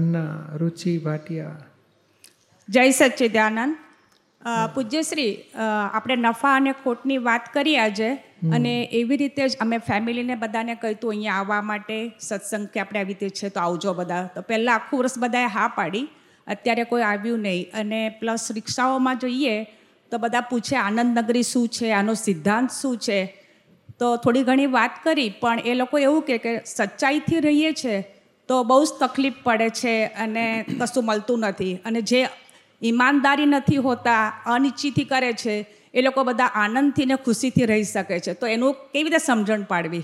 અન્ના રુચિ ભાટિયા જય સચ્ચિદાનંદ પૂજ્યશ્રી આપણે નફા અને ખોટની વાત કરી આજે અને એવી રીતે જ અમે ફેમિલીને બધાને કહ્યું હતું અહીંયા આવવા માટે સત્સંગ કે આપણે આવી રીતે છે તો આવજો બધા. તો પહેલાં આખું વર્ષ બધાએ હા પાડી અત્યારે કોઈ આવ્યું નહીં. અને પ્લસ રિક્ષાઓમાં જોઈએ તો બધા પૂછે આનંદનગરી શું છે? આનો સિદ્ધાંત શું છે? તો થોડી ઘણી વાત કરી પણ એ લોકો એવું કે સચ્ચાઈથી રહીએ છે તો બહુ જ તકલીફ પડે છે અને કશું મળતું નથી. અને જે ઈમાનદારી નથી હોતા, અનિચ્છીથી કરે છે, એ લોકો બધા આનંદથી ને ખુશીથી રહી શકે છે. તો એનું કેવી રીતે સમજણ પાડવી?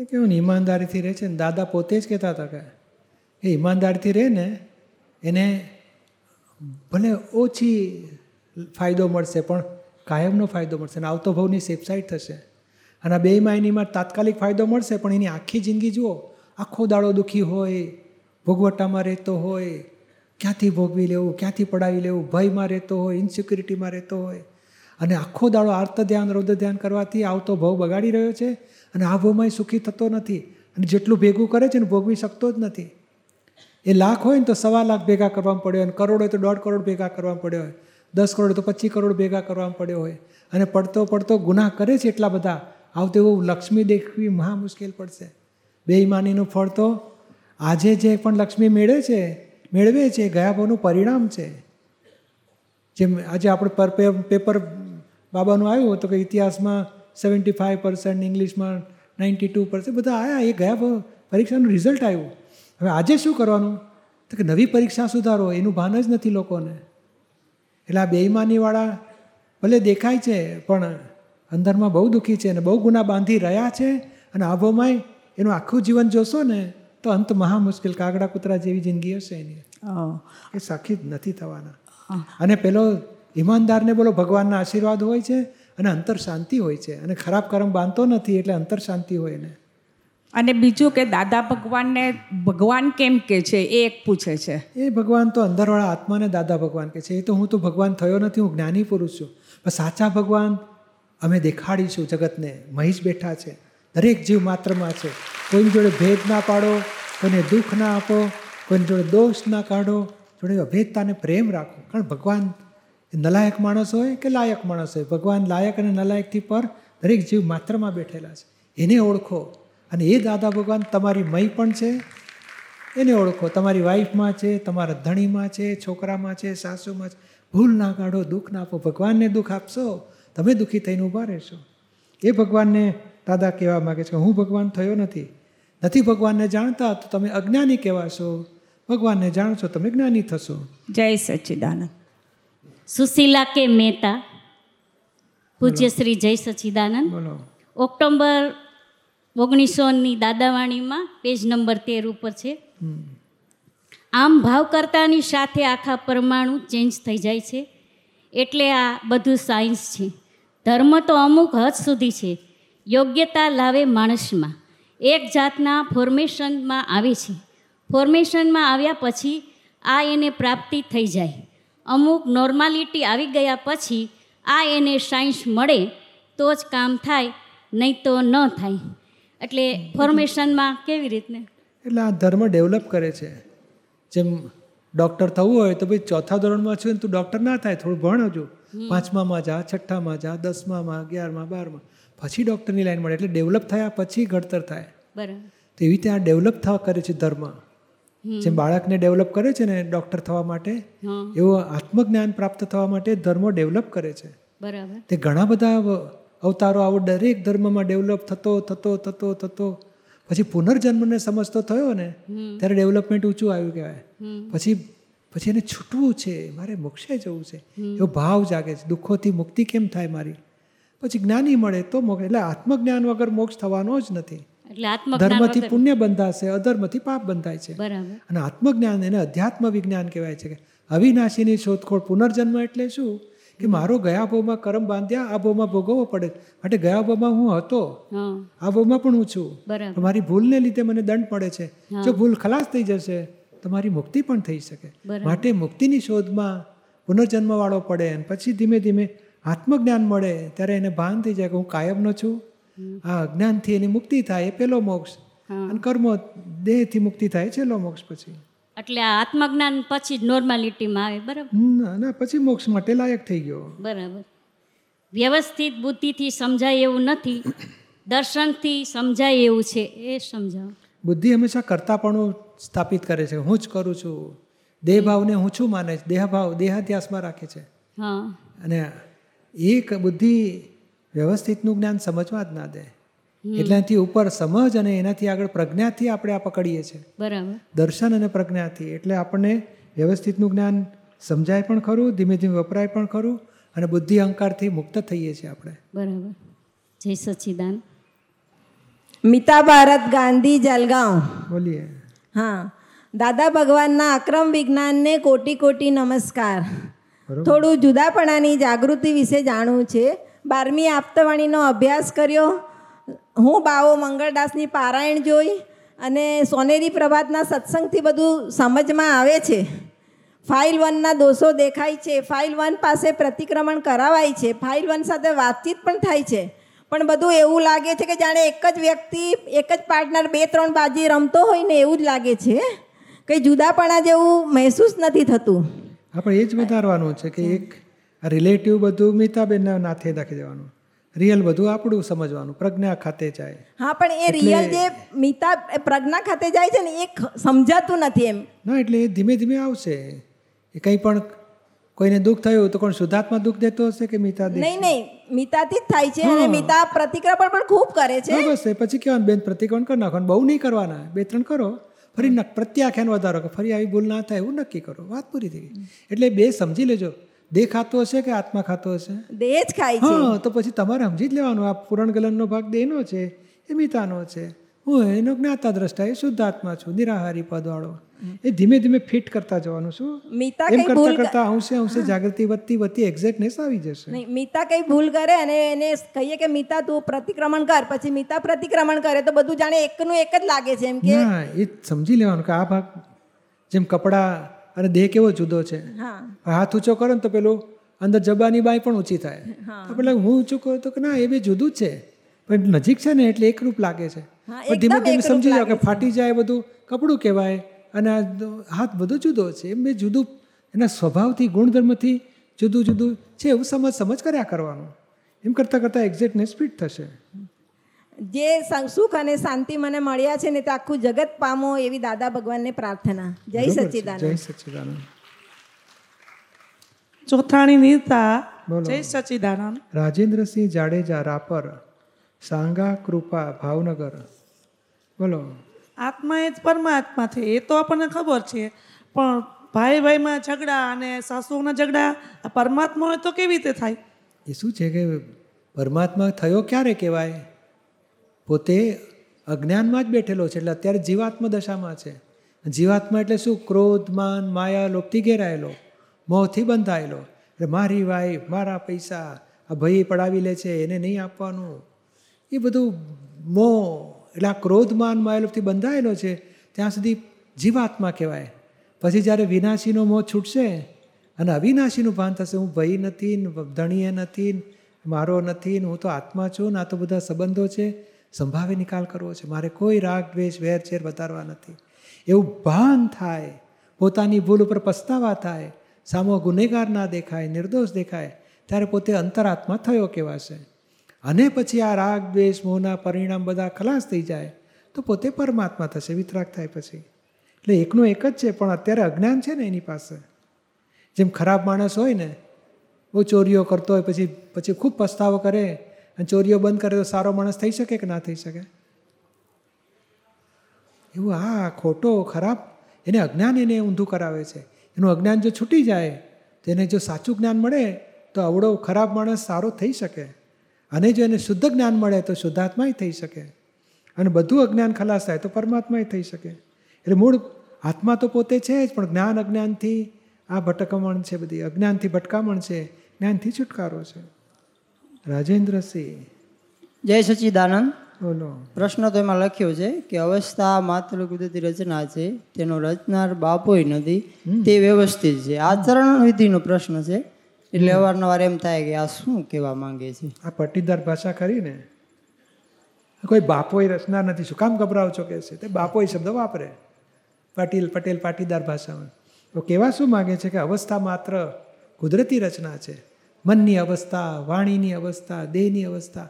એ કેવું ને, ઈમાનદારીથી રહે છે ને? દાદા પોતે જ કહેતા હતા કે, એ ઈમાનદારીથી રહે ને, એને ભલે ઓછી ફાયદો મળશે, પણ કાયમનો ફાયદો મળશે અને આવતો ભાવની સેફસાઇડ થશે. અને આ બે માયનીમાં તાત્કાલિક ફાયદો મળશે, પણ એની આખી જિંદગી જુઓ આખો દાડો દુઃખી હોય, ભોગવટામાં રહેતો હોય, ક્યાંથી ભોગવી લેવું, ક્યાંથી પડાવી લેવું, ભયમાં રહેતો હોય ઇન્સિક્યુરિટીમાં રહેતો હોય. અને આખો દાડો આર્ત ધ્યાન રૌદ્ર ધ્યાન કરવાથી આવતો ભાવ બગાડી રહ્યો છે અને આ ભાવમાં સુખી થતો નથી. અને જેટલું ભેગું કરે છે ને ભોગવી શકતો જ નથી. એ લાખ હોય ને તો સવા લાખ ભેગા કરવા પડ્યો હોય, અને કરોડ હોય તો દોઢ કરોડ ભેગા કરવા પડ્યો હોય, દસ કરોડ તો પચીસ કરોડ ભેગા કરવા પડ્યો હોય. અને પડતો પડતો ગુનાહ કરે છે એટલા બધા, આવતો એવું લક્ષ્મી દેખવી મહા મુશ્કેલ પડશે. બેઈમાનીનું ફળ તો આજે જે પણ લક્ષ્મી મેળવે છે મેળવે છે એ ગયા ભાવનું પરિણામ છે. જેમ આજે આપણે પર પેપર બાબાનું આવ્યું હતું કે ઇતિહાસમાં સેવન્ટી ફાઇવ પર્સન્ટ, ઇંગ્લિશમાં નાઇન્ટી ટુ પર્સન્ટ, બધા આવ્યા એ ગયા પરીક્ષાનું રિઝલ્ટ આવ્યું. હવે આજે શું કરવાનું? તો કે નવી પરીક્ષા સુધારો, એનું ભાન જ નથી લોકોને. એટલે આ બેઈમાનીવાળા ભલે દેખાય છે, પણ અંદરમાં બહુ દુઃખી છે અને બહુ ગુના બાંધી રહ્યા છે અને આભોમાંય એનું આખું જીવન જોશો ને તો અંત મહા મુશ્કેલ કાગડા કૂતરા જેવી જિંદગી હશે એની. એ સાખી જ નથી થવાના. અને પેલો ઈમાનદારને બોલો ભગવાનના આશીર્વાદ હોય છે અને અંતર શાંતિ હોય છે. અને ખરાબ કર્મ બાંધતો નથી એટલે અંતર શાંતિ હોય ને અને બીજું કે દાદા ભગવાનને ભગવાન કેમ કે છે? એ એક પૂછે છે. એ ભગવાન તો અંદરવાળા આત્માને દાદા ભગવાન કે છે. એ તો હું તો ભગવાન થયો નથી હું જ્ઞાની પુરુષ છું. પણ સાચા ભગવાન અમે દેખાડીશું જગતને. મહીશ બેઠા છે. દરેક જીવ માત્રમાં છે. કોઈની જોડે ભેદ ના પાડો, કોઈને દુઃખ ના આપો, કોઈની જોડે દોષ ના કાઢો, જોડે અભેદતાને પ્રેમ રાખો. કારણ ભગવાન નલાયક માણસ હોય કે લાયક માણસ હોય? ભગવાન લાયક અને નલાયકથી પર દરેક જીવ માત્રમાં બેઠેલા છે. એને ઓળખો. અને એ દાદા ભગવાન તમારી મય પણ છે. એને ઓળખો. તમારી વાઈફમાં છે, તમારા ધણીમાં છે, છોકરામાં છે, સાસુમાં છે. ભૂલ ના કાઢો, દુઃખ ના આપો. ભગવાનને દુઃખ આપશો, તમે દુઃખી થઈને ઊભા રહેશો. એ ભગવાનને દાદા કહેવા માગે છે કે હું ભગવાન થયો નથી. નથી ભગવાનને જાણતા તો તમે અજ્ઞાની કહેવાશો. ભગવાનને જાણશો તમે જ્ઞાની થશો. જય સચ્ચિદાનંદ સુશીલા કે મહેતા? પૂજ્ય શ્રી જય સચિદાનંદ. બોલો. ઓક્ટોબર ઓગણીસોની દાદાવાણીમાં પેજ નંબર તેર ઉપર છે. આમ આમ ભાવકર્તાની સાથે આખા પરમાણુ ચેન્જ થઈ જાય છે. એટલે આ બધું સાયન્સ છે. ધર્મ તો અમુક હદ સુધી છે. યોગ્યતા લાવે માણસમાં. એક જાતના ફોર્મેશનમાં આવે છે. ફોર્મેશનમાં આવ્યા પછી આ એને પ્રાપ્તિ થઈ જાય. અમુક નોર્માલિટી આવી ગયા પછી આ એને સાયન્સ મળે તો જ કામ થાય નહીં તો ન થાય. એટલે ફોર્મેશનમાં કેવી રીતને? એટલે આ ધર્મ ડેવલપ કરે છે. જેમ ડૉક્ટર થવું હોય તો ભાઈ ચોથા ધોરણમાં છું ને તું ડૉક્ટર ના થાય થોડું ભણજો. પાંચમામાં જા છઠ્ઠામાં જા દસમામાં અગિયારમાં બારમાં. પછી ડૉક્ટરની લાઈન મળે એટલે ડેવલપ થયા પછી ઘડતર થાય. બરાબર. તો એવી રીતે આ ડેવલપ થવા કરે છે ધર્મ. જેમ બાળકને ડેવલપ કરે છે ને ડૉક્ટર થવા માટે એવું આત્મજ્ઞાન પ્રાપ્ત થવા માટે ધર્મો ડેવલપ કરે છે. બરાબર. તે ઘણા બધા અવતારો આવો દરેક ધર્મમાં ડેવલપ થતો થતો થતો થતો. પછી પુનર્જન્મને સમજતો થયો ને ત્યારે ડેવલપમેન્ટ ઊંચું આવ્યું કહેવાય. પછી પછી એને છૂટવું છે મારે મોક્ષે જવું છે. એવો ભાવ જાગે છે. દુઃખોથી મુક્તિ કેમ થાય મારી? પછી જ્ઞાની મળે તો મોક્ષ. એટલે આત્મજ્ઞાન વગર મોક્ષ થવાનો જ નથી. ધર્મથી પુણ્ય બંધાશે અધર્મથી પાપ બંધાય છે. અને આત્મજ્ઞાન એને અધ્યાત્મ વિજ્ઞાન કહેવાય છે કે અવિનાશીની શોધખોળ પુનર્જન્મ એટલે શું? કે મારો ગયા ભાવમાં કરમ બાંધ્યા આ ભાવમાં ભોગવવો પડે. માટે ગયા ભાવમાં હું હતો. આ ભાવમાં પણ હું છું. મારી ભૂલને લીધે મને દંડ પડે છે. જો ભૂલ ખલાસ થઈ જશે તો મારી મુક્તિ પણ થઈ શકે. માટે મુક્તિની શોધમાં પુનર્જન્મવાળો પડે અને પછી ધીમે ધીમે આત્મજ્ઞાન મળે ત્યારે એને ભાન થઈ જાય કે હું કાયમનો છું. આ અજ્ઞાનથી એની મુક્તિ થાય એ પેલો મોક્ષ. અને કર્મ દેહથી મુક્તિ થાય છેલ્લો મોક્ષ પછી. એટલે આ આત્મજ્ઞાન પછી જ નોર્માલિટીમાં આવે બરાબર? ના ના પછી મોક્ષ માટે લાયક થઈ ગયો. બરાબર. વ્યવસ્થિત બુદ્ધિથી સમજાય એવું નથી. દર્શનથી સમજાય એવું છે એ સમજાવો. બુદ્ધિ હંમેશા કરતાપણું સ્થાપિત કરે છે. હું જ કરું છું. દેહભાવને હું છું માને છે. દેહભાવ દેહાધ્યાસમાં રાખે છે. હા. અને એક બુદ્ધિ વ્યવસ્થિતનું જ્ઞાન સમજવા જ ના દે. એટલાથી ઉપર સમજ અને એનાથી આગળ પ્રજ્ઞાથી આપણે આ પકડીએ છીએ. બરાબર. દર્શન અને પ્રજ્ઞાથી. એટલે આપણને વ્યવસ્થિતનું જ્ઞાન સમજાય પણ ખરું ધીમે ધીમે વપરાય પણ ખરું અને બુદ્ધિ અહંકારથી મુક્ત થઈએ છીએ આપણે. બરાબર. જય સચિદાન. મિતા ભારત ગાંધી જલગાંવ. બોલીએ. હા. દાદા ભગવાનના અક્રમ વિજ્ઞાનને કોટી કોટી નમસ્કાર. થોડું જુદાપણાની જાગૃતિ વિશે જાણવું છે. બારમી આપતવાણીનો અભ્યાસ કર્યો. હું બાવો મંગળદાસની પારાયણ જોઈ અને સોનેરી પ્રભાતના સત્સંગથી બધું સમજમાં આવે છે. ફાઇલ વનના દોષો દેખાય છે. ફાઇલ વન પાસે પ્રતિક્રમણ કરાવાય છે. ફાઇલ વન સાથે વાતચીત પણ થાય છે. પણ બધું એવું લાગે છે કે જાણે એક જ વ્યક્તિ, એક જ પાર્ટનર બે, ત્રણ બાજી રમતો હોય ને એવું જ લાગે છે. કંઈ જુદાપણા જેવું મહેસૂસ નથી થતું. આપણે એ જ વધારવાનું છે કે એક રિલેટિવ બધું મિતાબેનના નાથે રાખી દેવાનું. રિયલ બધું આપણું સમજવાનું. પ્રજ્ઞા ખાતે જાય. હા પણ એ રિયલ જે મિતા પ્રજ્ઞા ખાતે જાય છે ને એ સમજાતું નથી એમ. ના એટલે એ ધીમે ધીમે આવશે. એ કંઈ પણ કોઈને દુઃખ થયું તો કોણ શુદ્ધાત્મા દુઃખ દેતો હશે કે મિતા નહીં નહીં. મિતાથી જ થાય છે અને મિતા પ્રતિક્રમણ પણ ખૂબ કરે છે. બસ એ પછી કહેવાનું બેન પ્રતિક્રમણ કરી નાખવાનું બહુ નહીં કરવાના. બે ત્રણ કરો. ફરી ન- પ્રત્યાખ્યાન વધારો કે ફરી આવી ભૂલ ના થાય એવું નક્કી કરો. વાત પૂરી થઈ ગઈ. એટલે બે સમજી લેજો. દેહ ખાતો હશે કે આત્મા ખાતો હશે? દેહ જ ખાય છે. હા તો પછી તમારે સમજી જ લેવાનું. આ પૂરણ ગલનનો ભાગ દેહનો છે એ મિતાનો છે. હું એનો જ્ઞાતા દ્રષ્ટા એ શુદ્ધ આત્મા છું નિરાહારી પદવાળો. એ ધીમે ધીમે ફિટ કરતા જવાનું શું મિતા એમ કરતા કરતા અંશે અંશે જાગૃતિ વધતી વધતી એક્ઝેક્ટનેસ આવી જશે. નહીં મિતા કઈ ભૂલ કરે અને એને કહીએ કે મિતા તું પ્રતિક્રમણ કર. પછી મિતા પ્રતિક્રમણ કરે તો બધું જાણે એકનું એક જ લાગે છે એમ કે હા એ સમજી લેવાનું કે આ ભાગ જેમ કપડાં અને દેહ કેવો જુદો છે. હાથ ઊંચો કરો ને તો પેલું અંદર જબાની બાય પણ ઊંચી થાય. તો પેલા હું ઊંચું કરું તો કે ના એ બી જુદું જ છે. પણ નજીક છે ને એટલે એકરૂપ લાગે છે. પણ ધીમે ધીમે સમજી જાઓ કે ફાટી જાય બધું કપડું કહેવાય અને આ હાથ બધું જુદો છે એમ બે જુદું એના સ્વભાવથી ગુણધર્મથી જુદું જુદું છે એવું સમજ સમજ કર્યા કરવાનું. એમ કરતાં કરતાં એક્ઝેક્ટનેસ ફિટ થશે. જે સુખ અને શાંતિ મને મળ્યા છે ને તે આખું જગત પામો એવી દાદા ભગવાનને પ્રાર્થના. જય? સચ્ચિદાનંદ જય સચ્ચિદાનંદ ચોથાણી નીતા. જય સચિદાનંદ. રાજેન્દ્રસિંહ જાડેજા રાપર સાંગા કૃપા ભાવનગર. બોલો. આત્મા એ જ પરમાત્મા છે એ તો આપણને ખબર છે. પણ ભાઈ ભાઈમાં ઝઘડા અને સાસુના ઝઘડા આ પરમાત્મા હોય તો કેવી રીતે થાય? એ શું છે કે પરમાત્મા થયો ક્યારે કહેવાય? પોતે અજ્ઞાનમાં જ બેઠેલો છે એટલે અત્યારે જીવાત્મા દશામાં છે. જીવાત્મા એટલે શું? ક્રોધ માન માયા લોપથી ઘેરાયેલો મોહથી બંધાયેલો. એટલે મારી વાઈફ મારા પૈસા આ ભાઈ પડાવી લે છે એને નહીં આપવાનું. એ બધું મોહ એટલે આ ક્રોધમાન માયલોભથી બંધાયેલો છે, ત્યાં સુધી જીવાત્મા કહેવાય. પછી જ્યારે વિનાશીનો મોહ છૂટશે અને અવિનાશીનું ભાન થશે, હું ભય નથી ધણીએ નથી મારો નથી હું તો આત્મા છું, ને આ તો બધા સંબંધો છે, સંભાવે નિકાલ કરવો છે. મારે કોઈ રાગ, દ્વેષ વેરચેર વધારવા નથી. એવું ભાન થાય, પોતાની ભૂલ ઉપર પસ્તાવા થાય, સામો ગુનેગાર ના દેખાય, નિર્દોષ દેખાય, ત્યારે પોતે અંતરાત્મા થયો કહેવાશે. અને પછી આ રાગ, દ્વેષ, મોહના પરિણામ બધા ખલાસ થઈ જાય, તો પોતે પરમાત્મા થશે, વિતરાગ થાય પછી. એટલે એકનો એક જ છે, પણ અત્યારે અજ્ઞાન છે ને એની પાસે. જેમ ખરાબ માણસ હોય ને, બહુ ચોરીઓ કરતો હોય, પછી પછી ખૂબ પસ્તાવો કરે, અને ચોરીઓ બંધ કરે તો સારો માણસ થઈ શકે કે ના થઈ શકે? એવું હા ખોટો, ખરાબ, એને અજ્ઞાન એને ઊંધું કરાવે છે. એનું અજ્ઞાન જો છૂટી જાય, તો એને જો સાચું જ્ઞાન મળે, તો અવળો, ખરાબ માણસ સારો થઈ શકે. અને જો એને શુદ્ધ જ્ઞાન મળે તો શુદ્ધાત્માય થઈ શકે. અને બધું અજ્ઞાન ખલાસ થાય તો પરમાત્માય થઈ શકે. એટલે મૂળ આત્મા તો પોતે છે જ પણ જ્ઞાન અજ્ઞાનથી આ ભટકમણ છે બધી. અજ્ઞાનથી ભટકામણ છે જ્ઞાનથી છુટકારો છે. રાજેન્દ્રસિંહ. જય સચિદાનંદ. બોલો. પ્રશ્ન તો એમાં લખ્યો છે કે અવસ્થા માત્ર કુદરતી રચના છે તેનો રચનાર બાપોય નથી તે વ્યવસ્થિત છે. આચરણ વિધિનો પ્રશ્ન છે. એટલે અવારનવાર એમ થાય કે આ શું કહેવા માંગે છે? આ પટ્ટીદાર ભાષા કરીને કોઈ બાપોય રચના નથી. શું કામ ગભરાવ છો કે છે? તે બાપોય શબ્દ વાપરે. પાટીલ, પટેલ પાટીદાર ભાષામાં. તો કહેવા શું માગે છે કે અવસ્થા માત્ર કુદરતી રચના છે? મનની અવસ્થા, વાણીની અવસ્થા, દેહની અવસ્થા,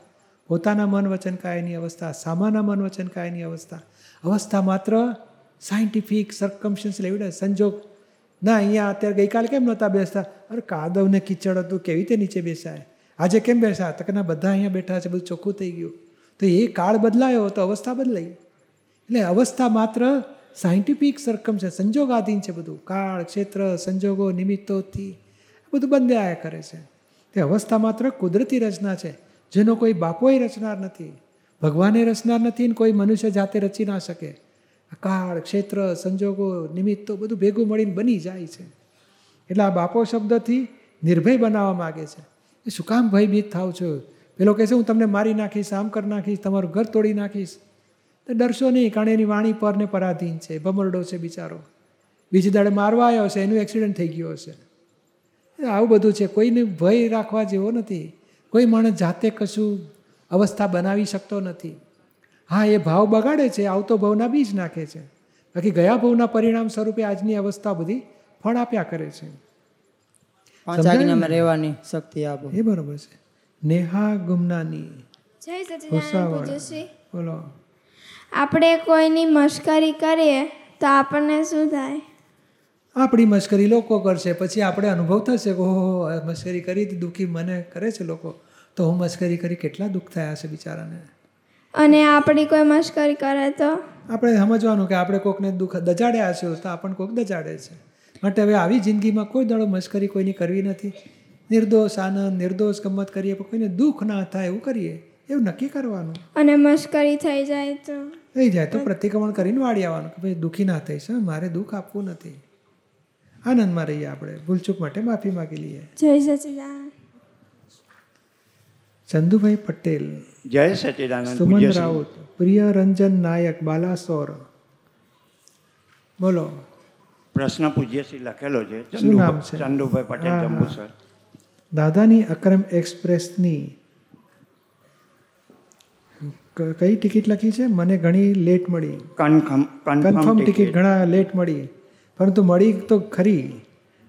પોતાના મન વચન કાયની અવસ્થા, સામાના મન વચન કાયની અવસ્થા. અવસ્થા માત્ર સાયન્ટિફિક સરકમશન્સ એવિડન્સ સંજોગ. ના, અહીંયા અત્યારે ગઈકાલે કેમ નહોતા બેસતા? અરે કાદવ ને કીચડ હતું, કેવી રીતે નીચે બેસાય? આજે કેમ બેસા તો કે ના બધા અહીંયા બેઠા છે, બધું ચોખ્ખું થઈ ગયું. તો એ કાળ બદલાયો તો અવસ્થા બદલાઈ. એટલે અવસ્થા માત્ર સાયન્ટિફિક સરકમ છે, સંજોગાધીન છે બધું. કાળ, ક્ષેત્ર, સંજોગો, નિમિત્તોથી. બધું બંધાયા કરે છે. તે અવસ્થા માત્ર કુદરતી રચના છે, જેનો કોઈ બાપોય રચનાર નથી. ભગવાને રચનાર નથી ને કોઈ મનુષ્ય જાતે રચી ના શકે. કાળ, ક્ષેત્ર, સંજોગો, નિમિત્તો બધું ભેગું મળીને બની જાય છે. એટલે આ બાપો શબ્દથી નિર્ભય બનાવવા માગે છે. એ શું કામ ભયભીત થાવ છો? પેલો કહેશે, હું તમને મારી નાખીશ, આમ કરી નાખીશ, તમારું ઘર તોડી નાખીશ. તો ડરશો નહીં, કારણ એની વાણી પર ને પરાધીન છે, ભમરડો છે બિચારો. બીજી દાડે મારવા આવ્યો છે એનું એક્સિડન્ટ થઈ ગયો હશે. આવું બધું છે, કોઈને ભય રાખવા જેવો નથી. કોઈ માણસ જાતે કશું અવસ્થા બનાવી શકતો નથી. હા, એ ભાવ બગાડે છે, આવતો ભાવના બીજ નાખે છે. બાકી ગયા ભાવના પરિણામ સ્વરૂપે આજની અવસ્થા બધી ફળ આપ્યા કરે છે. પાંચ આજ્ઞામાં રહેવાની શક્તિ આપો. એ બરોબર છે. નેહા ગુમનાની. જય સચિદાનંદ પૂજ્યશ્રી. બોલો. આપણે કોઈની મશ્કરી કરીએ તો આપણને શું થાય? આપણી મશ્કરી લોકો કરશે પછી આપણે અનુભવ થશે કે ઓહો મશ્કરી કરી દુઃખી મને કરે છે લોકો. તો હું મશ્કરી કરી કેટલા દુઃખ થયા છે બિચારાને. અને આપણી કોઈ મશ્કરી કરે તો? આપણે સમજવાનું કે આપણે કોકને દુઃખ દજાડ્યા છે તો આપણને કોક દજાડે છે. માટે હવે આવી જિંદગીમાં કોઈ દાડો મશ્કરી કોઈની કરવી નથી. નિર્દોષ આનંદ નિર્દોષ ગમત કરીએ પણ કોઈને દુઃખ ના થાય એવું કરીએ. એવું નક્કી કરવાનું. અને મશ્કરી થઈ જાય તો? થઈ જાય તો પ્રતિક્રમણ કરીને વાળી આવવાનું કે ભાઈ દુઃખી ના થઈશ મારે દુઃખ આપવું નથી. આનંદમાં રહીએ આપણે. ભૂલચૂક માટે માફી માગી લઈએ. જય સચિદાન ચંદુભાઈ પટેલ. જય સચિદાનંદ સુમન રાઉત પ્રિય રંજન નાયક બાલાસોર. બોલો. પ્રશ્ન પૂજ્યશ્રી લખેલો છે. શું નામ છે? ચંદુભાઈ પટેલ. જંબુસર દાદાની અક્રમ એક્સપ્રેસની કઈ ટિકિટ લખી છે? મને ઘણી લેટ મળી. Confirm ticket. ઘણા લેટ મળી. પરંતુ મળી તો ખરી.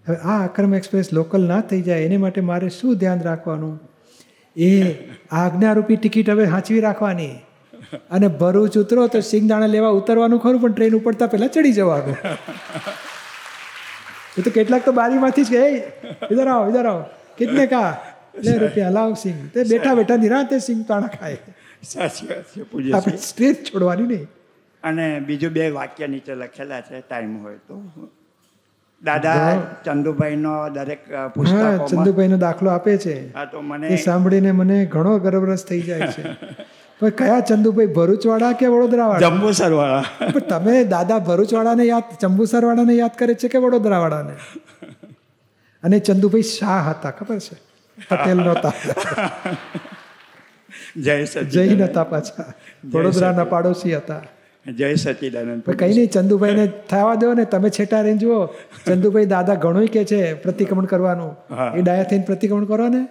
હવે આ અક્રમ એક્સપ્રેસ લોકલ ના થઈ જાય એને માટે મારે શું ધ્યાન રાખવાનું? એ આજ્ઞારૂપી ટિકિટ હવે સાચવી રાખવાની. અને ભરૂચ ઉતરો તો સિંગદાણા લેવા ઉતરવાનું ખરું પણ ટ્રેન ઉપડતા પહેલાં ચડી જવાનું. એ તો કેટલાક તો બારીમાંથી જ કે ઇધર આવો ઇધર આવો. કેટલે કા? લે રૂપિયા લાવ સિંગ. તે બેઠા બેઠા નિરાંતે સિંગ તાણા ખાય. સાચી વાત છે પૂજા આપણે સ્ટ્રેસ છોડવાની નહીં. અને બીજું બે વાક્ય નીચે લખેલા છે ટાઈમ હોય તો. દાદા ચંદુભાઈનો દરેક પુસ્તક ચંદુભાઈ નો ચંદુભાઈનો દાખલો આપે છે. હા તો મને સાંભળીને મને ઘણો ગર્વરસ થઈ જાય છે. પણ કયા ચંદુભાઈ ભરૂચવાળા કે વડોદરાવાળા? જંબુસર વાળા પણ તમે દાદા ભરૂચવાળાને યાદ ચંબુસરવાળાને યાદ કરે છે કે વડોદરાવાળાને? અને ચંદુભાઈ શાહ હતા ખબર છે? પટેલ નહોતા. જય જૈન હતા પાછા. વડોદરાના પાડોશી હતા. જય સચિદાનંદ. કઈ નહીં ચંદુભાઈને થવા દો ને તમે છેટા રહીને જુઓ ચંદુભાઈ દાદા ઘણું કે છે પ્રતિક્રમણ કરવાનું. એ ડાયા થઈને પ્રતિક્રમણ કરો ને.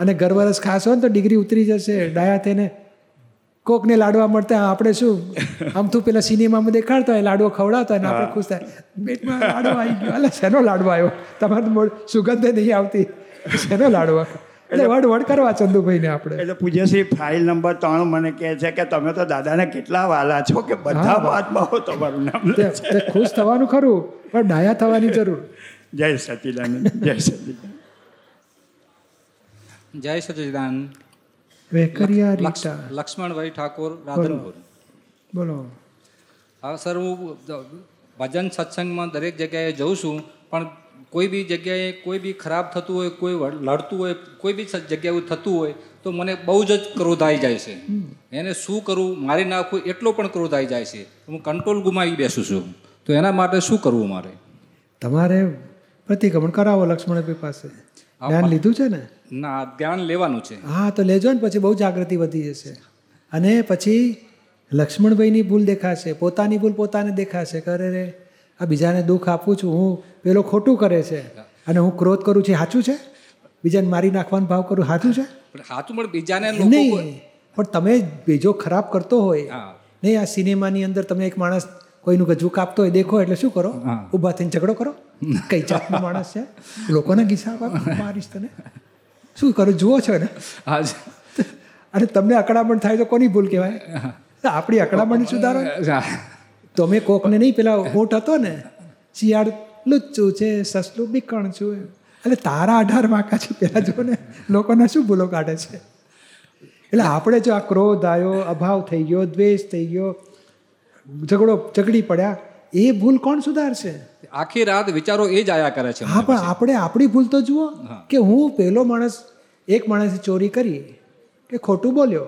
અને ગરવરસ ખાસ હોય ને તો ડિગ્રી ઉતરી જશે ડાયા થઈને કોકને લાડવા મળતા આપણે શું? આમ તો પેલા સિનેમામાં દેખાડતા હોય લાડવો ખવડાવતા હોય આપણે ખુશ થાય. પેટમાં લાડવો આવી ગયો. એટલે શેનો લાડવો આવ્યો? તમારે સુગંધ નહીં આવતી. શેનો લાડવો? એટલે વડ વડ કરવા ચંદુભાઈને આપણે. એટલે પૂજ્યશ્રી ફાઇલ નંબર ત્રણ મને કહે છે કે તમે તો દાદાને કેટલા વાલા છો કે બધા વાતમાં તમારું નામ ખુશ થવાનું ખરું પણ ડાયા થવાની જરૂર. જય સચિદાનંદ જય સચિદાનંદ. જય સચિદાનંદ. વેકરિયા રીટા. લક્ષ્મણભાઈ ઠાકોર રાધનપુર. બોલો. હા સર હું ભજન સત્સંગમાં દરેક જગ્યાએ જઉં છું પણ કોઈ બી જગ્યાએ કોઈ બી ખરાબ થતું હોય કોઈ લડતું હોય કોઈ બી જગ્યાએ એવું થતું હોય તો મને બહુ જ ક્રોધ આવી જાય છે. એને શું કરવું મારી નાખવું એટલો પણ ક્રોધ આવી જાય છે. હું કંટ્રોલ ગુમાવી બેસું છું. તો એના માટે શું કરવું મારે? તમારે પ્રતિક્રમણ કરાવો લક્ષ્મણભાઈ પાસે. જ્ઞાન લીધું છે ને? ના જ્ઞાન લેવાનું છે. હા તો લેજો ને પછી બહુ જાગૃતિ વધી જશે. અને પછી લક્ષ્મણભાઈની ભૂલ દેખાશે પોતાની ભૂલ પોતાને દેખાશે કરે રે આ બીજાને દુઃખ આપું છું હું પેલો ખોટું કરે છે. અને હું ક્રોધ કરું છું સાચું છે? બીજાને મારી નાખવાનો ભાવ કરું સાચું છે? સાચું પણ બીજાને નહીં પણ તમે બીજો ખરાબ કરતો હોય નહીં આ સિનેમાની અંદર તમે એક માણસ કોઈનું ગજુ કાપતો હોય દેખો એટલે શું કરો. ઊભા થઈને ઝઘડો કરો. કઈ જાતનો માણસ છે? લોકોના ગીસા મારીશ તને. શું કરો જુઓ છો ને હા. અને તમને અકળામણ થાય તો કોની ભૂલ કહેવાય? આપણી અકળામણ સુધારો. તમે કોકને નહીં પેલા ઓટ હતો ને શિયાળ લુચ્ચું છે સસલું બીકણ છું એટલે તારા અઢાર વાંકા છે પેલા જો ને લોકોને શું ભૂલો કાઢે છે? એટલે આપણે જો આ ક્રોધ આવ્યો અભાવ થઈ ગયો દ્વેષ થઈ ગયો ઝઘડો ઝઘડી પડ્યા એ ભૂલ કોણ સુધારશે? આખી રાત વિચારો એ જ આયા કરે છે હા પણ આપણે આપણી ભૂલ તો જુઓ કે હું પેલો માણસ એક માણસે ચોરી કરી કે ખોટું બોલ્યો.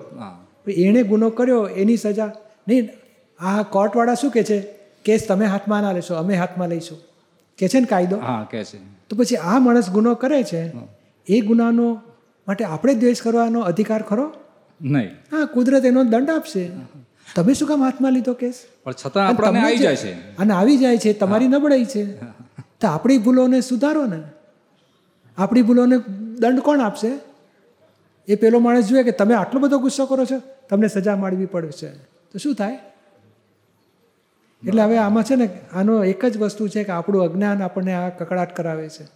એણે ગુનો કર્યો એની સજા. નહીં આ કોર્ટવાળા શું કહે છે? કેસ તમે હાથમાં ના લેશો અમે હાથમાં લઈશું. કે છે ને કાયદો? હા કે છે. તો પછી આ માણસ ગુનો કરે છે એ ગુનાનો માટે આપણે દ્વેષ કરવાનો અધિકાર ખરો? નહીં. હા કુદરત એનો દંડ આપશે. તમે શું કામ હાથમાં લીધો કેસ? પણ છતાં આપણને આવી જાય છે. અને આવી જાય છે તમારી નબળાઈ છે. તો આપણી ભૂલોને સુધારો ને. આપણી ભૂલોને દંડ કોણ આપશે? એ પેલો માણસ જુએ કે તમે આટલો બધો ગુસ્સો કરો છો તમને સજા માળવી પડશે. તો શું થાય? એટલે હવે આમાં છે ને આનો એક જ વસ્તુ છે કે આપણું અજ્ઞાન આપણને આ કકડાટ કરાવે છે.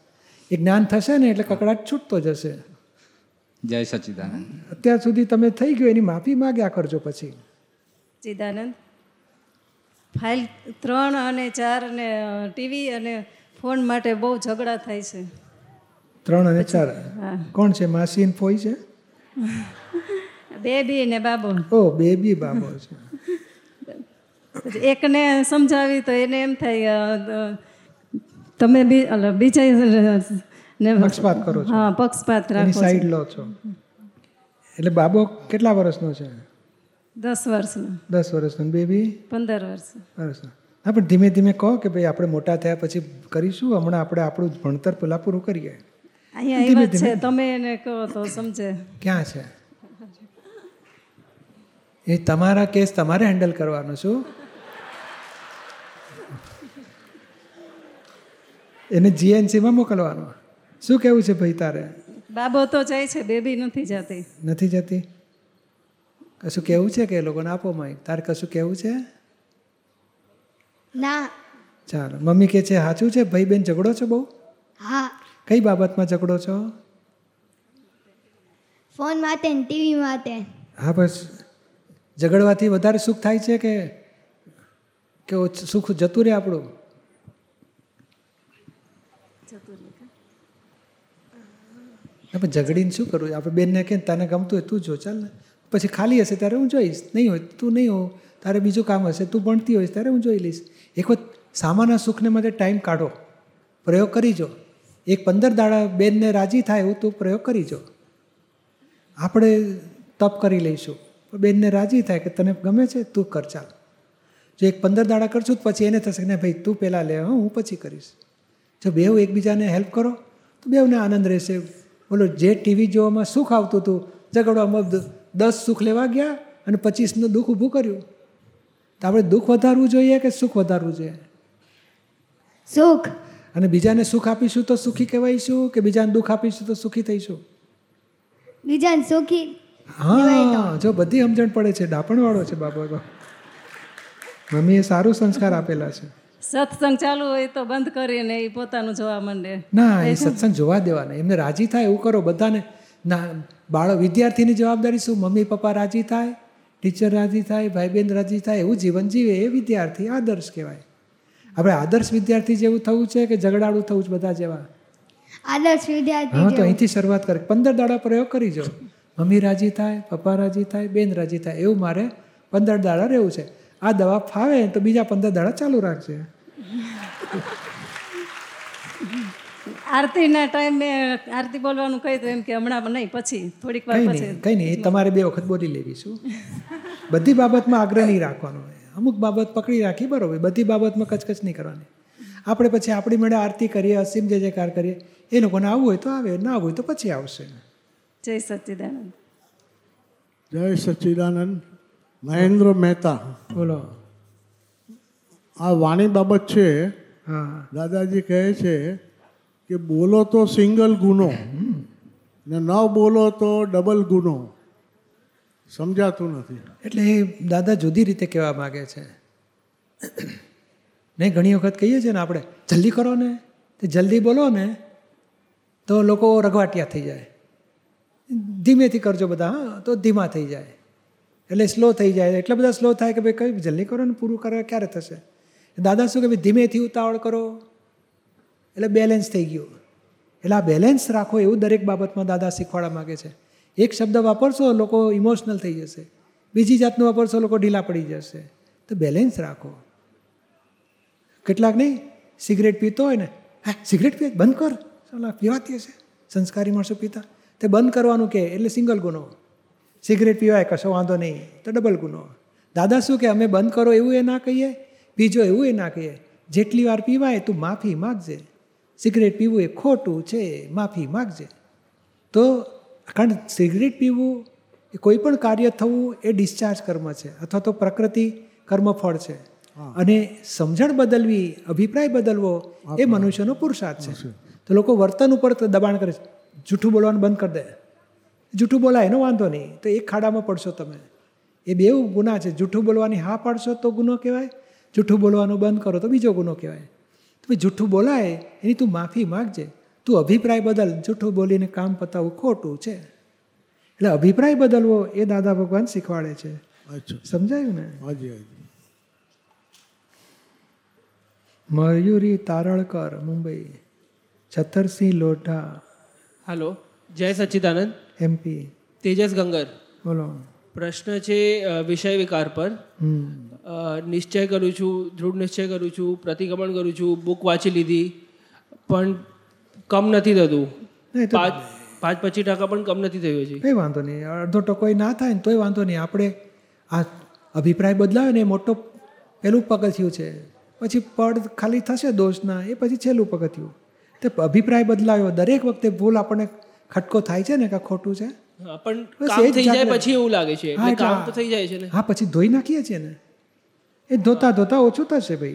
એ જ્ઞાન થશે ને એટલે કકડાટ છૂટતો જશે. જય સચિદાનંદ. અત્યાર સુધી તમે થઈ ગયો એની માફી માગ્યા કરજો પછી. ચિદાનંદ ફાઇલ ત્રણ અને ચાર અને ટીવી અને ફોન માટે બહુ ઝઘડા થાય છે. ત્રણ અને ચાર. કોણ છે? માસી અને ફોઈ છે? બેબી ને બાબો. ઓ બેબી બાબો છે. એકને સમજાવી તો એને એમ થાય તમે બી બીજા ને પક્ષપાત કરો છો. હા પક્ષપાત રાખો સાઈડ લો છો. એટલે બાબો કેટલા વર્ષનો છે? દસ વર્ષનો. દસ વર્ષનો બેબી? પંદર વર્ષ વર્ષનો હા પણ ધીમે ધીમે કહો કે ભાઈ આપણે મોટા થયા પછી કરીશું હમણાં આપણે આપણું ભણતર પેલા પૂરું કરીએ. અહીંયા એવા છે તમે એને કહો તો સમજે. ક્યાં છે? એ તમારા કેસ તમારે હેન્ડલ કરવાનો છું એને જીએનસીમાં મોકલવાનો. શું કેવું છે ભાઈ તારે? બાબો તો જાય છે બેબી નથી જતી. નથી જતી? કશું કેવું છે કે એ લોકોને આપો માઇક તારે કશું કેવું છે? ના. ચાલો. મમ્મી કે છે સાચું છે? ભાઈ બેન ઝઘડો છો બહુ? હા. કઈ બાબતમાં ઝઘડો છો? ફોન માટે ને ટીવી માટે હા બસ. ઝઘડવાથી વધારે સુખ થાય છે કે કે સુખ જતું રહે આપણું? હા, પણ ઝઘડીને શું કરવું? આપણે બેનને કે તને ગમતું હોય તું જો ચાલ ને. પછી ખાલી હશે ત્યારે હું જોઈશ. નહીં હોય તું નહીં હો. તારે બીજું કામ હશે, તું ભણતી હોઈશ ત્યારે હું જોઈ લઈશ. એક વખત સામાના સુખને માટે ટાઈમ કાઢો. પ્રયોગ કરીજો એક પંદર દાડા બેનને રાજી થાય એવું તું પ્રયોગ કરીજો આપણે તપ કરી લઈશું. બેનને રાજી થાય કે તને ગમે છે, તું કર, ચાલ. જો એક પંદર દાડા કરશું તો પછી એને થશે કે ભાઈ, તું પહેલાં લે, હા પછી કરીશ. જો બેવ એકબીજાને હેલ્પ કરો, તો બેવને આનંદ રહેશે. બોલો, જે ટીવી જોવામાં સુખ આવતું હતું ઝઘડવા દ- દસ સુખ લેવા ગયા અને પચીસનું દુઃખ ઊભું કર્યું. તો આપણે દુઃખ વધારવું જોઈએ કે સુખ વધારવું જોઈએ? સુખ. અને બીજાને સુખ આપીશું તો સુખી કહેવાઈશું કે બીજાને દુઃખ આપીશું તો સુખી થઈશું? બીજાને સુખી હા જો બધી સમજણ પડે છે ડાપણવાળો છે બાબા તો મમ્મીએ સારું સંસ્કાર આપેલા છે. સત્સંગ ચાલુ હોય તો બંધ કરીને એ પોતાનું જોવા માંડે. ના એ સત્સંગ જોવા દેવાના. એમને રાજી થાય એવું કરો બધાને. ના બાળ વિદ્યાર્થીની જવાબદારી શું? મમ્મી પપ્પા રાજી થાય ટીચર રાજી થાય ભાઈ બહેન રાજી થાય એવું જીવન જીવે એ વિદ્યાર્થી આદર્શ કહેવાય. આપણે આદર્શ વિદ્યાર્થી જેવું થવું છે કે ઝઘડાળું થવું છે બધા જેવા? આદર્શ વિદ્યાર્થી હા તો અહીંથી શરૂઆત કરે. પંદર દાડા પ્રયોગ કરી જો મમ્મી રાજી થાય પપ્પા રાજી થાય બેન રાજી થાય એવું મારે પંદર દાડા રહેવું છે. આ દવા ફાવે તો બીજા પંદર દાડા ચાલુ રાખશે આરતીના ટાઈમે આરતી બોલવાનું કહી દઉં એમ કે હમણાં નહીં પછી થોડીક વાર કઈ પછી. નહીં નહીં તમારે બે વખત બોલી લેવી છું બધી બાબતમાં આગ્રહ નહીં રાખવાનો હોય. અમુક બાબત પકડી રાખી બરોબર બધી બાબતમાં કચકચ નહીં કરવાની. આપણે પછી આપણી મેળે આરતી કરીએ અસીમ જે જયકાર કરીએ. એ લોકોને આવવું હોય તો આવે ના આવવું હોય તો પછી આવશે. જય સચ્ચિદાનંદ. જય સચ્ચિદાનંદ. મહેન્દ્ર મહેતા. બોલો. આ વાણી બાબત છે હા. દાદાજી કહે છે કે બોલો તો સિંગલ ગુનો. ને ન બોલો તો ડબલ ગુનો. સમજાતું નથી. એટલે એ દાદા જુદી રીતે કહેવા માગે છે. નહીં, ઘણી વખત કહીએ છીએ ને આપણે, જલ્દી કરો ને. તે જલ્દી બોલો ને, તો લોકો રગવાટિયા થઈ જાય. ધીમેથી કરજો બધા, હા, તો ધીમા થઈ જાય. એટલે સ્લો થઈ જાય. એટલા બધા સ્લો થાય કે ભાઈ, કઈ જલ્દી કરો ને, પૂરું કરે, ક્યારે થશે? દાદા શું કે, ભાઈ, ધીમેથી ઉતાવળ કરો. એટલે બેલેન્સ થઈ ગયું. એટલે આ બેલેન્સ રાખો એવું દરેક બાબતમાં દાદા શીખવાડવા માગે છે. એક શબ્દ વાપરશો, લોકો ઇમોશનલ થઈ જશે. બીજી જાતનું વાપરશો, લોકો ઢીલા પડી જશે. તો બેલેન્સ રાખો. કેટલાક નહીં, સિગરેટ પીતો હોય ને, હા, સિગરેટ પીએ, બંધ કર. ચાલો પીવાતી હશે. સંસ્કારી માણસો પીતા. તે બંધ કરવાનું કે, એટલે સિંગલ ગુનો. સિગરેટ પીવાય, કશો વાંધો નહીં, તો ડબલ ગુનો. દાદા શું કે, અમે બંધ કરો એવું એ ના કહીએ પીજો એવું એ ના કહીએ. જેટલી વાર પીવાય, તું માફી માગજે. સિગરેટ પીવું એ ખોટું છે માફી માગજે. તો કારણ સિગરેટ પીવું એ કોઈ પણ કાર્ય થવું એ ડિસ્ચાર્જ કર્મ છે અથવા તો પ્રકૃતિ કર્મફળ છે. અને સમજણ બદલવી અભિપ્રાય બદલવો એ મનુષ્યનો પુરુષાર્થ છે. તો લોકો વર્તન ઉપર દબાણ કરે છે. જૂઠું બોલવાનું બંધ કરી દે. જૂઠું બોલાય એનો વાંધો નહીં. તો એક ખાડામાં પડશો તમે. એ બે ગુના છે. જૂઠું બોલવાની હા પાડશો તો ગુનો કહેવાય. જૂઠું બોલવાનું બંધ કરો તો બીજો ગુનો કહેવાય. જૂઠું બોલાય એની તું માફી માગજે. તું અભિપ્રાય બદલ જૂઠું બોલીને કામ પતાવવું ખોટું છે. એટલે અભિપ્રાય બદલવો એ દાદા ભગવાન શીખવાડે છે. અચ્છા. સમજાયું ને? હાજી હાજી. મયુરી તારળકર મુંબઈ. છતરસિંહ લોઢા. હાલો. જય સચ્ચિદાનંદ. એમપી તેજસ ગંગર. બોલો. પ્રશ્ન છે વિષય વિકાર પર. નિશ્ચય કરું છું દૃઢ નિશ્ચય કરું છું પ્રતિક્રમણ કરું છું બુક વાંચી લીધી પણ કમ નથી થતું. પાંચ પાંચ પચીસ ટકા પણ કમ નથી થયું છે કંઈ વાંધો નહીં. અડધો ટકો ના થાય ને તોય વાંધો નહીં. આપણે આ અભિપ્રાય બદલાવે ને એ મોટો પહેલું પગથિયું છે. પછી પડ ખાલી થશે દોષના એ પછી છેલ્લું પગથિયું. તે અભિપ્રાય બદલાયો. દરેક વખતે ભૂલ આપણને ખટકો થાય છે ને કે ખોટું છે? પણ કામ થઈ જાય પછી એવું લાગે છે. એટલે કામ તો થઈ જાય છે ને. હા પછી ધોઈ નાખીએ છીએ ને. એ ધોતા ધોતા ઓછું થશે ભાઈ.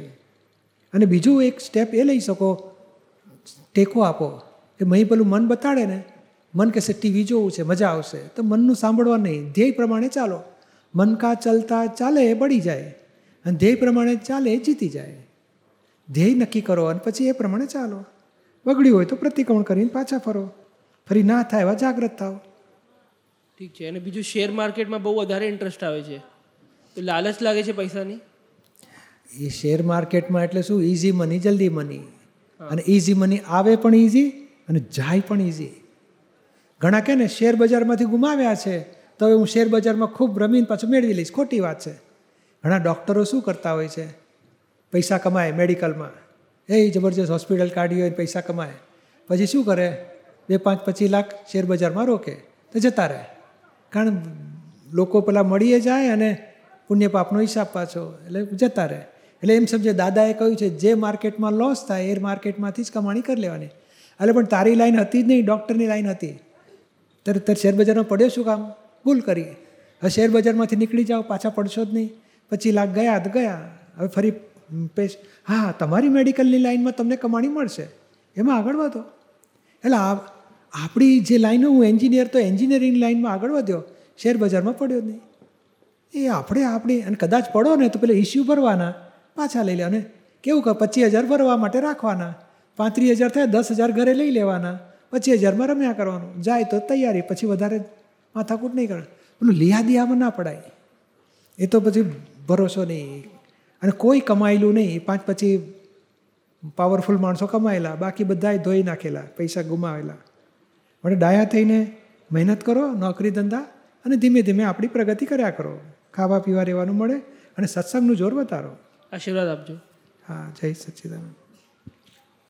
અને બીજું એક સ્ટેપ એ લઈ શકો. ટેકો આપો. કે મહી પેલું મન બતાડે ને. મન કહેશે ટીવી જોવું છે મજા આવશે. તો મનનું સાંભળવા નહીં. ધ્યેય પ્રમાણે ચાલો. મન કા ચલતા ચાલે એ બળી જાય. અને ધ્યેય પ્રમાણે ચાલે એ જીતી જાય. ધ્યેય નક્કી કરો અને પછી એ પ્રમાણે ચાલો. બગડ્યું હોય તો પ્રતિક્રમણ કરીને પાછા ફરો. ફરી ના થાય એવા જાગ્રત થાવ ઠીક છે. અને બીજું શેર માર્કેટમાં બહુ વધારે ઇન્ટરેસ્ટ આવે છે. તો લાલચ લાગે છે પૈસાની? એ શેર માર્કેટમાં એટલે શું? ઇઝી મની જલ્દી મની અને ઇઝી મની આવે પણ ઇઝી અને જાય પણ ઇઝી ઘણા કહે ને શેર બજારમાંથી ગુમાવ્યા છે. તો હવે હું શેર બજારમાં ખૂબ રમીને પાછું મેળવી લઈશ. ખોટી વાત છે. ઘણા ડૉક્ટરો શું કરતા હોય છે? પૈસા કમાય મેડિકલમાં એ જબરજસ્ત હોસ્પિટલ કાઢી હોય પૈસા કમાય. પછી શું કરે? બે પાંચ પચીસ લાખ શેર બજારમાં રોકે. તો જતા રહે. કારણ લોકો પેલા મળીએ જાય અને પુણ્ય પાપનો હિસાબ પાછો એટલે જતા રહે. એટલે એમ સમજે, દાદાએ કહ્યું છે, જે માર્કેટમાં લોસ થાય, એ માર્કેટમાંથી જ કમાણી કરી લેવાની. એટલે પણ તારી લાઈન હતી જ નહીં ડૉક્ટરની લાઈન હતી. ત્યારે તારે શેરબજારમાં પડ્યો શું કામ? ભૂલ કરી. હવે શેરબજારમાંથી નીકળી જાઓ, પાછા પડશો જ નહીં. પચીસ લાખ ગયા તો ગયા. હવે ફરી પેશ, હા તમારી મેડિકલની લાઈનમાં તમને કમાણી મળશે. એમાં આગળ વધો. એટલે આ આપણી જે લાઈનો, હું એન્જિનિયર, તો એન્જિનિયરિંગ લાઈનમાં આગળ વધ્યો. શેર બજારમાં પડ્યો જ નહીં. એ આપણે, આપણી, અને કદાચ પડો ને, તો પેલા ઇસ્યુ ભરવાના, પાછા લઈ લેવાના કેવું કે પચીસ હજાર ભરવા માટે રાખવાના. પાંત્રીસ હજાર થાય, દસ હજાર ઘરે લઈ લેવાના. પચીસ હજારમાં રમ્યા કરવાનું. જાય તો તૈયારી, પછી વધારે માથાકૂટ નહીં કરે પેલું લિયાદિયામાં ના પડાય. એ તો પછી ભરોસો નહીં. અને કોઈ કમાયેલું નહીં. પાંચ પછી પાવરફુલ માણસો કમાયેલા. બાકી બધાએ ધોઈ નાખેલા, પૈસા ગુમાવેલા. માટે ડાયા થઈને મહેનત કરો નોકરી ધંધા અને ધીમે ધીમે આપણી પ્રગતિ કર્યા કરો. ખાવા પીવા રહેવાનું મળે અને સત્સંગનું જોર વધારો. આશીર્વાદ આપજો. હા જય સચ્ચિદાનંદ